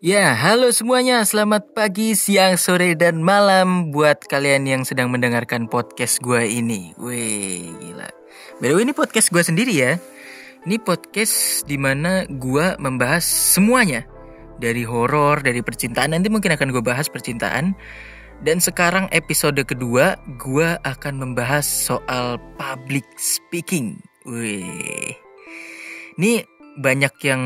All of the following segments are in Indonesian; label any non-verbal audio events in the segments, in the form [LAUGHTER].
Ya, halo semuanya. Selamat pagi, siang, sore, dan malam buat kalian yang sedang mendengarkan podcast gue ini. Wih, gila. By the way, ini podcast gue sendiri ya. Ini podcast di mana gue membahas semuanya. Dari horor, dari percintaan. Nanti mungkin akan gue bahas percintaan. Dan sekarang episode kedua, gue akan membahas soal public speaking. Wih. Ini banyak yang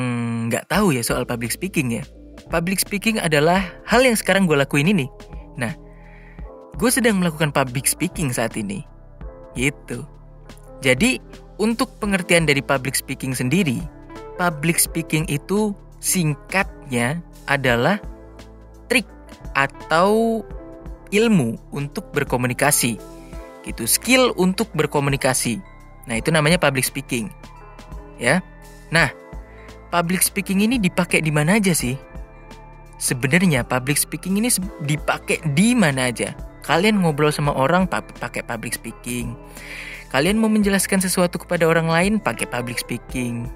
nggak tahu ya soal public speaking ya public speaking adalah hal yang sekarang gue lakuin ini. Nah, gue sedang melakukan public speaking saat ini. Gitu. Jadi, untuk pengertian dari public speaking sendiri, public speaking itu singkatnya adalah trik atau ilmu untuk berkomunikasi. Gitu, skill untuk berkomunikasi. Nah, itu namanya public speaking. Ya. Nah, public speaking ini dipakai di mana aja sih? Sebenarnya public speaking ini dipakai di mana aja. Kalian ngobrol sama orang pakai public speaking. Kalian mau menjelaskan sesuatu kepada orang lain pakai public speaking.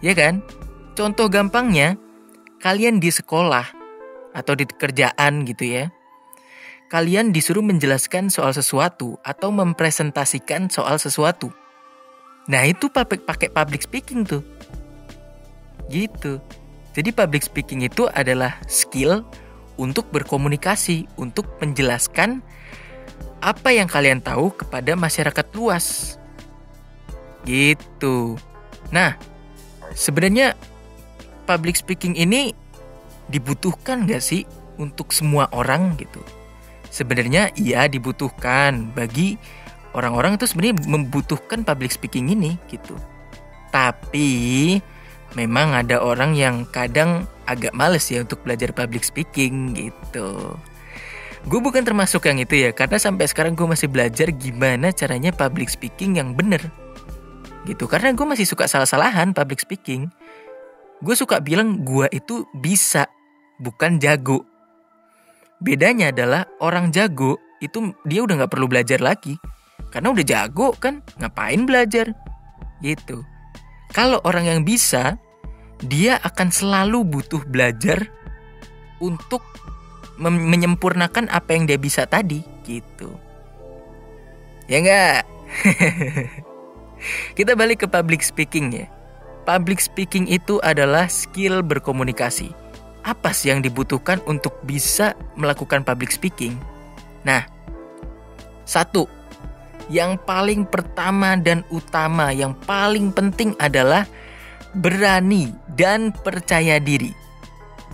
Ya kan? Contoh gampangnya, kalian di sekolah atau di kerjaan gitu ya. Kalian disuruh menjelaskan soal sesuatu atau mempresentasikan soal sesuatu. Nah, itu pakai pakai public speaking tuh. Gitu. Jadi public speaking itu adalah skill untuk berkomunikasi, untuk menjelaskan apa yang kalian tahu kepada masyarakat luas. Gitu. Nah, sebenarnya public speaking ini dibutuhkan gak sih untuk semua orang gitu? Sebenarnya iya dibutuhkan bagi orang-orang itu sebenarnya membutuhkan public speaking ini gitu. Tapi memang ada orang yang kadang agak males ya untuk belajar public speaking gitu. Gue bukan termasuk yang itu ya, karena sampai sekarang gue masih belajar gimana caranya public speaking yang bener. Gitu, karena gue masih suka salah-salahan public speaking. Gue suka bilang gue itu bisa, bukan jago. Bedanya adalah orang jago itu dia udah gak perlu belajar lagi. Karena udah jago kan, ngapain belajar? Gitu. Kalau orang yang bisa, dia akan selalu butuh belajar untuk menyempurnakan apa yang dia bisa tadi gitu. Ya enggak? [LAUGHS] Kita balik ke public speaking ya. Public speaking itu adalah skill berkomunikasi. Apa sih yang dibutuhkan untuk bisa melakukan public speaking? Nah, satu, yang paling pertama dan utama, yang paling penting adalah berani dan percaya diri.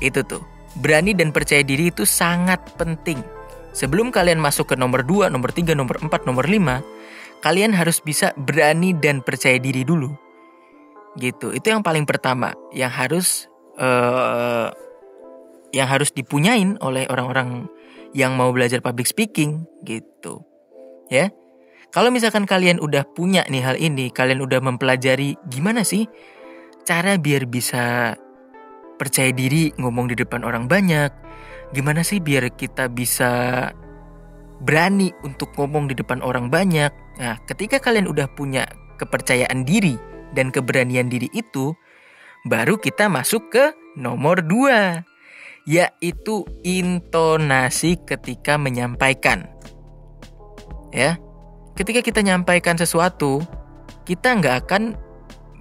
Itu tuh, berani dan percaya diri itu sangat penting. Sebelum kalian masuk ke nomor 2, nomor 3, nomor 4, nomor 5, kalian harus bisa berani dan percaya diri dulu. Gitu. Itu yang paling pertama yang harus uh, yang harus dipunyain oleh orang-orang yang mau belajar public speaking gitu. Ya. Kalau misalkan kalian udah punya nih hal ini, kalian udah mempelajari gimana sih cara biar bisa percaya diri ngomong di depan orang banyak, gimana sih biar kita bisa berani untuk ngomong di depan orang banyak. Nah, ketika kalian udah punya kepercayaan diri dan keberanian diri itu, baru kita masuk ke nomor dua, yaitu intonasi ketika menyampaikan. Ya, ketika kita nyampaikan sesuatu, kita nggak akan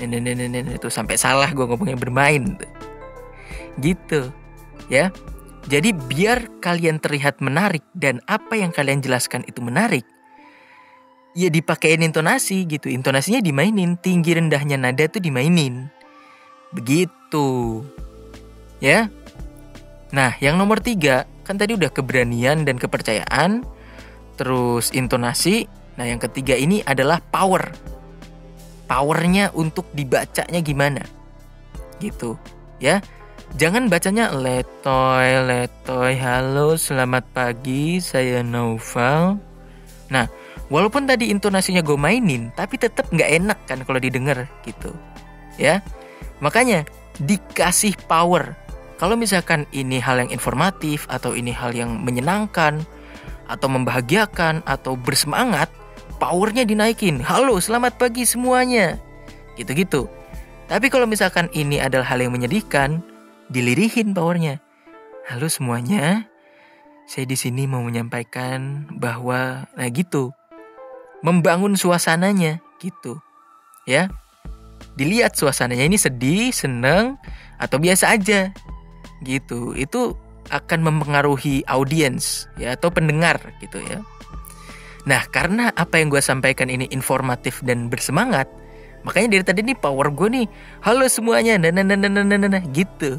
itu sampai salah gue ngomongnya bermain. Gitu. Ya. Jadi biar kalian terlihat menarik dan apa yang kalian jelaskan itu menarik, ya dipakein intonasi gitu. Intonasinya dimainin, tinggi rendahnya nada tuh dimainin. Begitu. Ya. Nah, yang nomor tiga, kan tadi udah keberanian dan kepercayaan terus intonasi. Nah, yang ketiga ini adalah power. Powernya untuk dibacanya gimana? Gitu, ya. Jangan bacanya letoy, letoy, halo, selamat pagi, saya Noval. Nah, walaupun tadi intonasinya gue mainin, tapi tetap nggak enak kan kalau didengar gitu. Ya, makanya dikasih power. Kalau misalkan ini hal yang informatif atau ini hal yang menyenangkan atau membahagiakan atau bersemangat, powernya dinaikin. Halo, selamat pagi semuanya. Gitu-gitu. Tapi kalau misalkan ini adalah hal yang menyedihkan, dilirihin powernya. Halo semuanya, saya di sini mau menyampaikan bahwa nah gitu. Membangun suasananya gitu. Ya. Dilihat suasananya ini sedih, seneng atau biasa aja. Gitu. Itu akan mempengaruhi audiens ya atau pendengar gitu ya. Nah, karena apa yang gue sampaikan ini informatif dan bersemangat, makanya dari tadi nih power gue nih, halo semuanya, nah, nah, nah, nah, nah, nah, nah, gitu.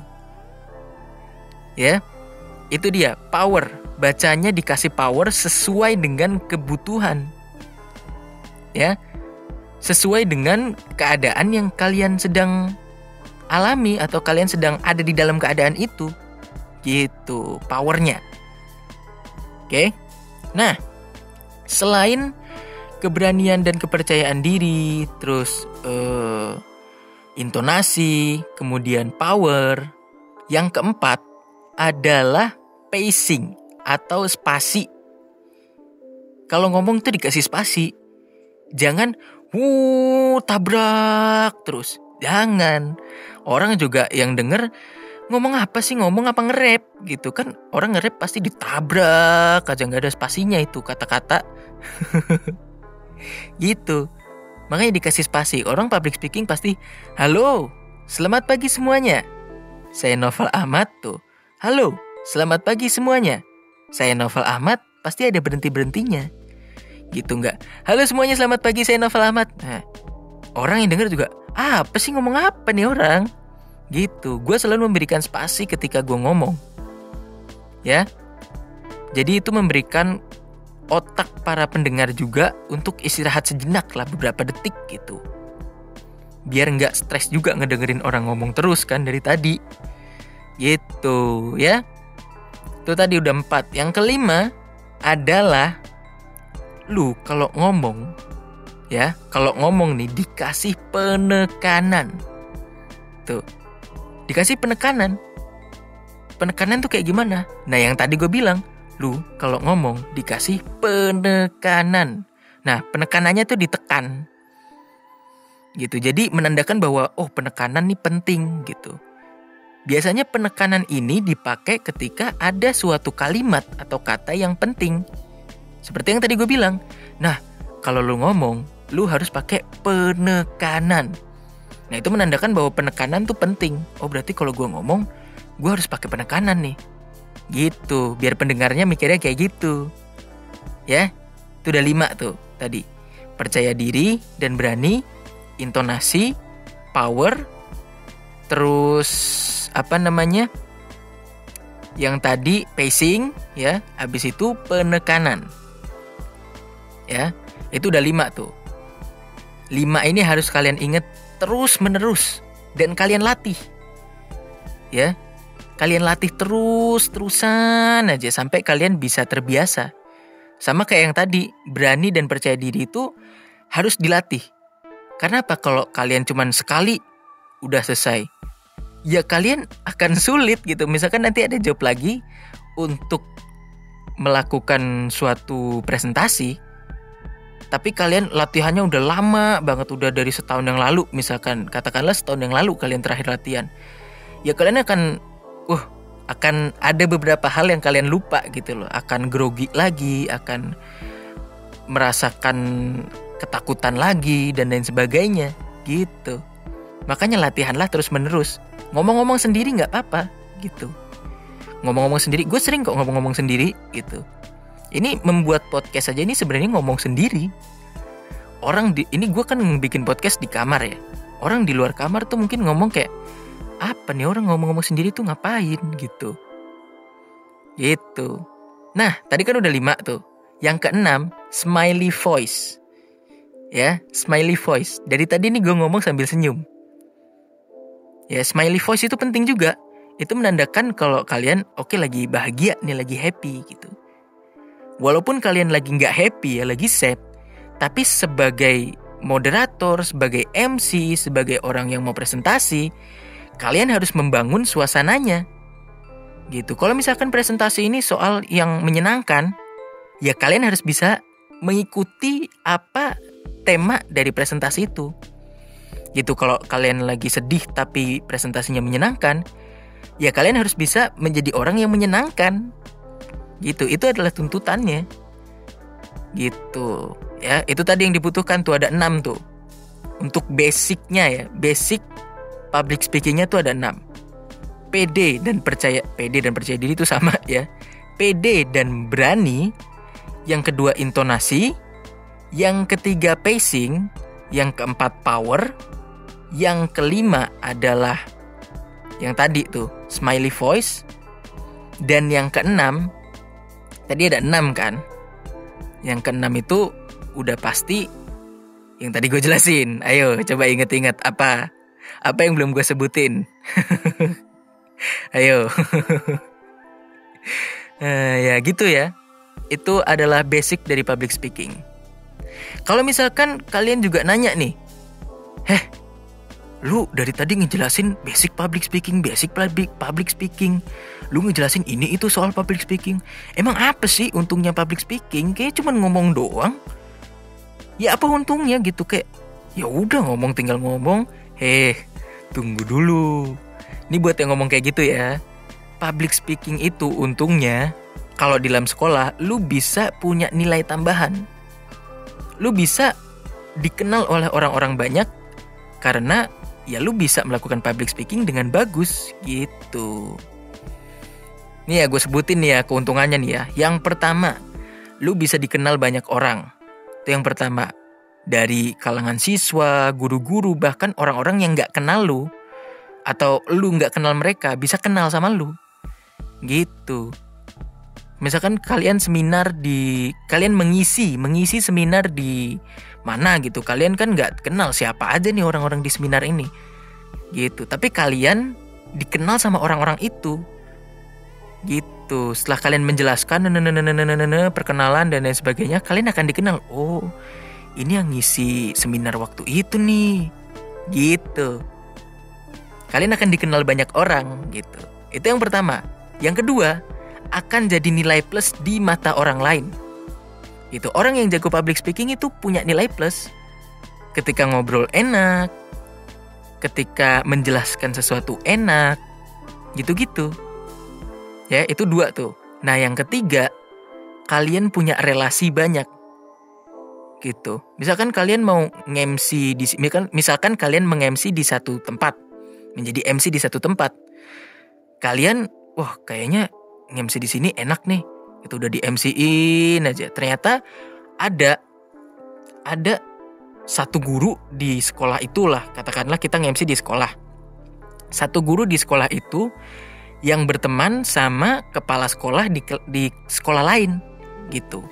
Ya itu dia power. Bacanya dikasih power sesuai dengan kebutuhan. Ya sesuai dengan keadaan yang kalian sedang alami atau kalian sedang ada di dalam keadaan itu. Gitu powernya. Oke? Nah selain keberanian dan kepercayaan diri terus uh, intonasi kemudian power yang keempat adalah pacing atau spasi. Kalau ngomong tuh dikasih spasi. Jangan wuh tabrak terus. Jangan. Orang juga yang denger ngomong apa sih ngomong apa ngerep gitu kan orang ngerep pasti ditabrak aja nggak ada spasinya itu kata-kata [LAUGHS] gitu makanya dikasih spasi orang public speaking pasti halo selamat pagi semuanya saya Novel Ahmad tuh Halo, selamat pagi semuanya. Saya Novel Ahmad, pasti ada berhenti-berhentinya. Gitu nggak? Halo semuanya, selamat pagi, saya Novel Ahmad. Nah, orang yang denger juga, ah, apa sih ngomong apa nih orang? Gitu, gue selalu memberikan spasi ketika gue ngomong. Ya, jadi itu memberikan otak para pendengar juga untuk istirahat sejenak lah beberapa detik gitu. Biar nggak stres juga ngedengerin orang ngomong terus kan dari tadi. Gitu ya. Itu tadi udah empat. Yang kelima adalah lu kalau ngomong ya, kalau ngomong nih dikasih penekanan. Tuh. Dikasih penekanan. Penekanan tuh kayak gimana? Nah, yang tadi gue bilang, lu kalau ngomong dikasih penekanan. Nah, penekanannya tuh ditekan. Gitu. Jadi menandakan bahwa oh penekanan nih penting gitu. Biasanya penekanan ini dipakai ketika ada suatu kalimat atau kata yang penting. Seperti yang tadi gue bilang. Nah, kalau lu ngomong, lu harus pakai penekanan. Nah, itu menandakan bahwa penekanan tuh penting. Oh, berarti kalau gue ngomong, gue harus pakai penekanan nih. Gitu, biar pendengarnya mikirnya kayak gitu. Ya, itu udah lima tuh tadi. Percaya diri dan berani, intonasi, power, terus apa namanya yang tadi pacing ya habis itu penekanan ya itu udah lima tuh lima ini harus kalian ingat terus menerus dan kalian latih. Ya. Kalian latih terus terusan aja sampai kalian bisa terbiasa. Sama kayak yang tadi berani dan percaya diri itu harus dilatih. Karena apa? Kalau kalian cuman sekali udah selesai. Ya kalian akan sulit gitu. Misalkan nanti ada job lagi untuk melakukan suatu presentasi, tapi kalian latihannya udah lama banget, udah dari setahun yang lalu, misalkan. Katakanlah setahun yang lalu kalian terakhir latihan, ya kalian akan, uh, akan ada beberapa hal yang kalian lupa gitu loh, akan grogi lagi, akan merasakan ketakutan lagi dan lain sebagainya, gitu. Makanya latihanlah terus menerus ngomong-ngomong sendiri nggak apa-apa gitu. Ngomong-ngomong sendiri gue sering kok ngomong-ngomong sendiri gitu ini membuat podcast aja ini sebenarnya ngomong sendiri. Orang di ini gue kan bikin podcast di kamar ya. Orang di luar kamar tuh mungkin ngomong kayak apa nih orang ngomong-ngomong sendiri tuh ngapain? Gitu. Gitu. Nah tadi kan udah lima tuh. Yang keenam smiley voice. Ya smiley voice. Dari tadi nih gue ngomong sambil senyum. Ya, smiley voice itu penting juga. itu menandakan kalau kalian oke okay, lagi bahagia nih, lagi happy gitu. Walaupun kalian lagi nggak happy ya, lagi sad, tapi sebagai moderator, sebagai MC, sebagai orang yang mau presentasi, kalian harus membangun suasananya. Gitu. Kalau misalkan presentasi ini soal yang menyenangkan, ya kalian harus bisa mengikuti apa tema dari presentasi itu. Gitu kalau kalian lagi sedih tapi presentasinya menyenangkan, ya kalian harus bisa menjadi orang yang menyenangkan gitu. Itu adalah tuntutannya. Gitu. Ya itu tadi yang dibutuhkan tuh ada enam tuh. Untuk basicnya ya basic public speakingnya tuh ada enam. PD dan percaya PD dan percaya diri itu sama ya. PD dan berani yang kedua intonasi yang ketiga pacing yang keempat power yang kelima adalah yang tadi tuh smiley voice dan yang keenam tadi ada enam kan? Yang keenam itu udah pasti yang tadi gue jelasin. Ayo coba inget-inget apa? Apa yang belum gue sebutin? [LAUGHS] Ayo. Uh, [LAUGHS] ya gitu ya. Itu adalah basic dari public speaking. Kalau misalkan kalian juga nanya nih heh lu dari tadi ngejelasin basic public speaking, basic public public speaking. Lu ngejelasin ini itu soal public speaking. Emang apa sih untungnya public speaking? Kayak cuman ngomong doang. Ya apa untungnya gitu kayak ya udah ngomong tinggal ngomong. Heh, tunggu dulu. Ini buat yang ngomong kayak gitu ya. Public speaking itu untungnya kalau di dalam sekolah lu bisa punya nilai tambahan. Lu bisa dikenal oleh orang-orang banyak karena ya lu bisa melakukan public speaking dengan bagus gitu. Nih ya gue sebutin nih ya keuntungannya nih ya. Yang pertama, lu bisa dikenal banyak orang. Itu yang pertama. Dari kalangan siswa, guru-guru, bahkan orang-orang yang gak kenal lu. Atau lu gak kenal mereka, bisa kenal sama lu. Gitu. Misalkan kalian seminar di... Kalian mengisi, mengisi seminar di mana gitu. Kalian kan nggak kenal siapa aja nih orang-orang di seminar ini. Gitu. Tapi kalian dikenal sama orang-orang itu. Gitu. Setelah kalian menjelaskan perkenalan dan lain sebagainya kalian akan dikenal oh ini yang ngisi seminar waktu itu nih. Gitu. Kalian akan dikenal banyak orang gitu. Itu yang pertama. Yang kedua akan jadi nilai plus di mata orang lain. Itu orang yang jago public speaking itu punya nilai plus. Ketika ngobrol enak ketika menjelaskan sesuatu enak gitu-gitu. Ya itu dua tuh. Nah yang ketiga kalian punya relasi banyak. Gitu. Misalkan kalian mau nge-MC di misalkan, misalkan kalian meng-MC di satu tempat menjadi MC di satu tempat. Kalian wah kayaknya nge-MC di sini enak nih. Itu udah di MC-in aja. Ternyata ada ada satu guru di sekolah itulah. Katakanlah kita nge-MC di sekolah. Satu guru di sekolah itu yang berteman sama kepala sekolah di di sekolah lain gitu.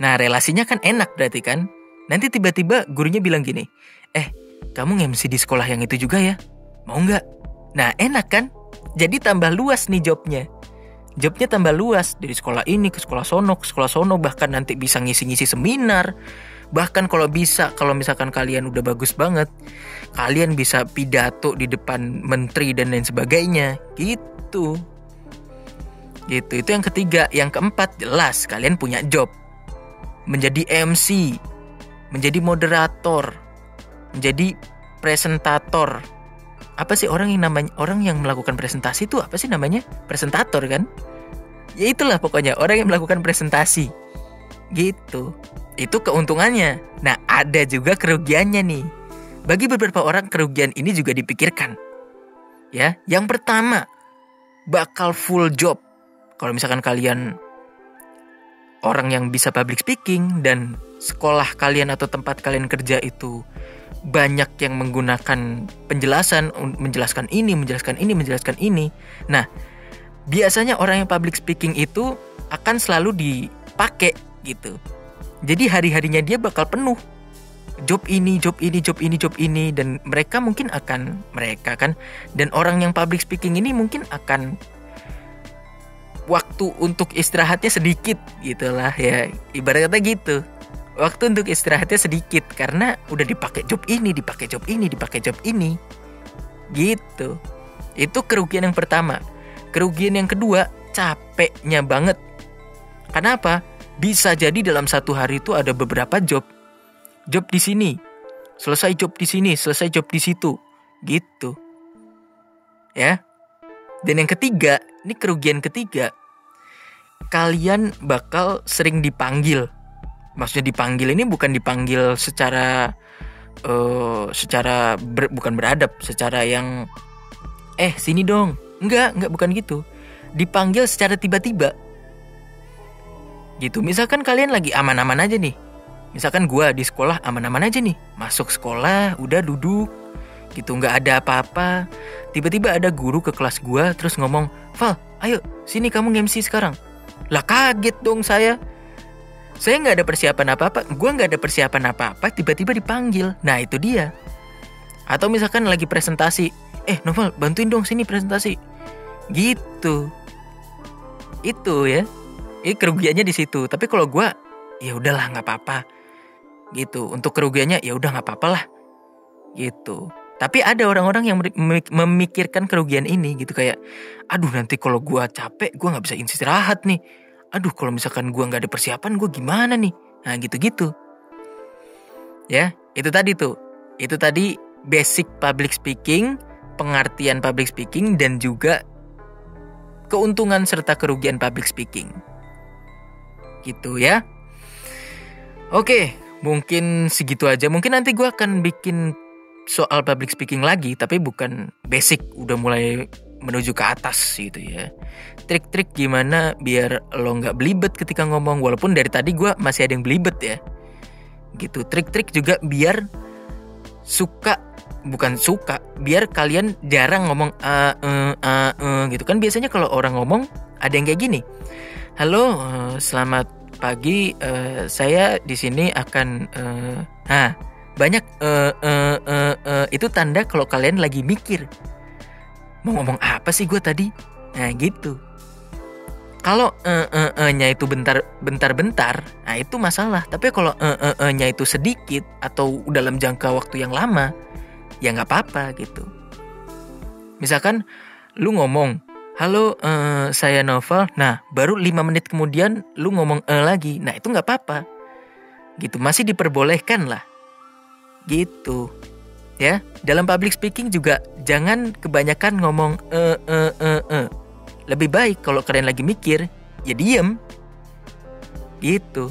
Nah relasinya kan enak berarti kan? Nanti tiba-tiba gurunya bilang gini eh kamu nge-MC di sekolah yang itu juga ya? Mau nggak? Nah enak kan? Jadi tambah luas nih jobnya jobnya tambah luas dari sekolah ini ke sekolah sono ke sekolah sono bahkan nanti bisa ngisi-ngisi seminar. Bahkan kalau bisa kalau misalkan kalian udah bagus banget kalian bisa pidato di depan menteri dan lain sebagainya. Gitu. Gitu. Itu yang ketiga. Yang keempat jelas kalian punya job. Menjadi MC menjadi moderator. Menjadi presentator apa sih orang yang namanya orang yang melakukan presentasi itu apa sih namanya? Presentator kan? Ya itulah pokoknya orang yang melakukan presentasi. Gitu. Itu keuntungannya. Nah ada juga kerugiannya nih. Bagi beberapa orang kerugian ini juga dipikirkan. Ya yang pertama bakal full job. Kalau misalkan kalian orang yang bisa public speaking dan sekolah kalian atau tempat kalian kerja itu banyak yang menggunakan penjelasan menjelaskan ini, menjelaskan ini, menjelaskan ini. Nah, biasanya orang yang public speaking itu akan selalu dipakai gitu. Jadi hari-harinya dia bakal penuh. job ini, job ini, job ini, job ini dan mereka mungkin akan mereka kan dan orang yang public speaking ini mungkin akan waktu untuk istirahatnya sedikit gitulah ya ibaratnya gitu waktu untuk istirahatnya sedikit karena udah dipakai job ini dipakai job ini dipakai job ini. Gitu. Itu kerugian yang pertama. Kerugian yang kedua capeknya banget. Kenapa? Bisa jadi dalam satu hari itu ada beberapa job. Job di sini. Selesai job di sini selesai job di situ. Gitu. Ya. Dan yang ketiga ini kerugian ketiga. Kalian bakal sering dipanggil. Maksudnya dipanggil ini bukan dipanggil secara uh, secara ber, bukan beradab, secara yang eh sini dong. Enggak, enggak bukan gitu. Dipanggil secara tiba-tiba. Gitu. Misalkan kalian lagi aman-aman aja nih. Misalkan gua di sekolah aman-aman aja nih. Masuk sekolah, udah duduk gitu nggak ada apa-apa tiba-tiba ada guru ke kelas gua terus ngomong Val ayo sini kamu MC sekarang lah kaget dong saya. Saya nggak ada persiapan apa-apa, gue nggak ada persiapan apa-apa, tiba-tiba dipanggil. Nah itu dia. Atau misalkan lagi presentasi, eh Novel bantuin dong sini presentasi. Gitu. Itu ya. Ini kerugiannya di situ. Tapi kalau gue, ya udahlah nggak apa-apa. Gitu. Untuk kerugiannya ya udah nggak apa-apa lah. Gitu. Tapi ada orang-orang yang memikirkan kerugian ini gitu kayak, aduh nanti kalau gue capek gue nggak bisa istirahat nih. Aduh kalau misalkan gue nggak ada persiapan gue gimana nih? Nah gitu-gitu. Ya itu tadi tuh, itu tadi basic public speaking, pengertian public speaking dan juga keuntungan serta kerugian public speaking. Gitu ya. Oke, mungkin segitu aja. Mungkin nanti gue akan bikin soal public speaking lagi tapi bukan basic udah mulai menuju ke atas gitu ya. Trik-trik gimana biar lo nggak belibet ketika ngomong walaupun dari tadi gue masih ada yang belibet ya. Gitu. Trik-trik juga biar suka bukan suka biar kalian jarang ngomong a e a e gitu. Kan biasanya kalau orang ngomong ada yang kayak gini. Halo uh, selamat pagi uh, saya di sini akan uh, nah banyak uh, uh, uh, uh, itu tanda kalau kalian lagi mikir mau ngomong apa sih gue tadi? Nah gitu. Kalau uh, uh, uh, nya itu bentar bentar bentar nah itu masalah. Tapi kalau uh, uh, uh, nya itu sedikit atau dalam jangka waktu yang lama ya nggak apa-apa gitu. Misalkan lu ngomong halo uh, saya Novel. Nah baru lima menit kemudian lu ngomong uh, lagi. Nah itu nggak apa-apa. Gitu masih diperbolehkan lah. Gitu. Ya, dalam public speaking juga jangan kebanyakan ngomong e e e e. Lebih baik kalau kalian lagi mikir, ya diem. Gitu.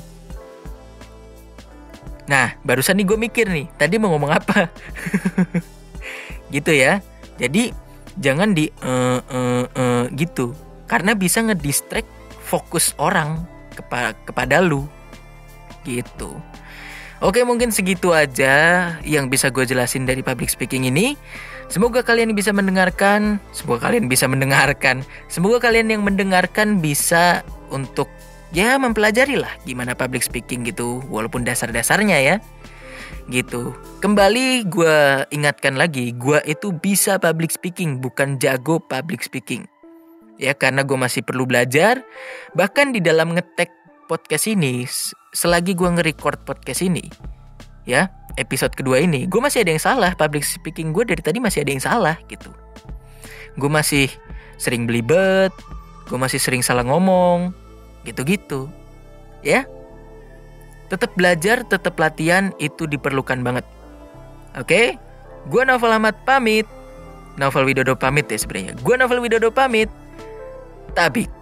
Nah, barusan nih gue mikir nih, tadi mau ngomong apa? [LAUGHS] gitu ya. Jadi jangan di uh, uh, uh, gitu, karena bisa ngedistract fokus orang kepa kepada lu. Gitu. Oke mungkin segitu aja yang bisa gue jelasin dari public speaking ini. Semoga kalian bisa mendengarkan, semoga kalian bisa mendengarkan, semoga kalian yang mendengarkan bisa untuk ya mempelajari lah gimana public speaking gitu, walaupun dasar-dasarnya ya. Gitu. Kembali gue ingatkan lagi, gue itu bisa public speaking, bukan jago public speaking. Ya karena gue masih perlu belajar, bahkan di dalam ngetek podcast ini selagi gue nge-record podcast ini, ya, episode kedua ini, gue masih ada yang salah. Public speaking gue dari tadi masih ada yang salah gitu. Gue masih sering belibet, gue masih sering salah ngomong, gitu-gitu. Ya, tetap belajar, tetap latihan itu diperlukan banget. Oke, gue Novel Ahmad pamit. Novel Widodo pamit ya sebenarnya. Gue Novel Widodo pamit. Tapi